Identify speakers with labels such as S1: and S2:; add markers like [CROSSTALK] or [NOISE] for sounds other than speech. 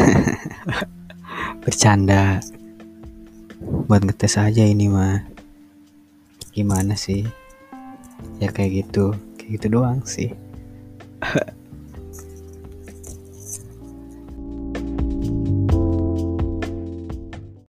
S1: [LAUGHS] bercanda. Buat ngetes aja ini mah. Gimana sih? Ya kayak gitu. Kayak gitu doang sih. [LAUGHS]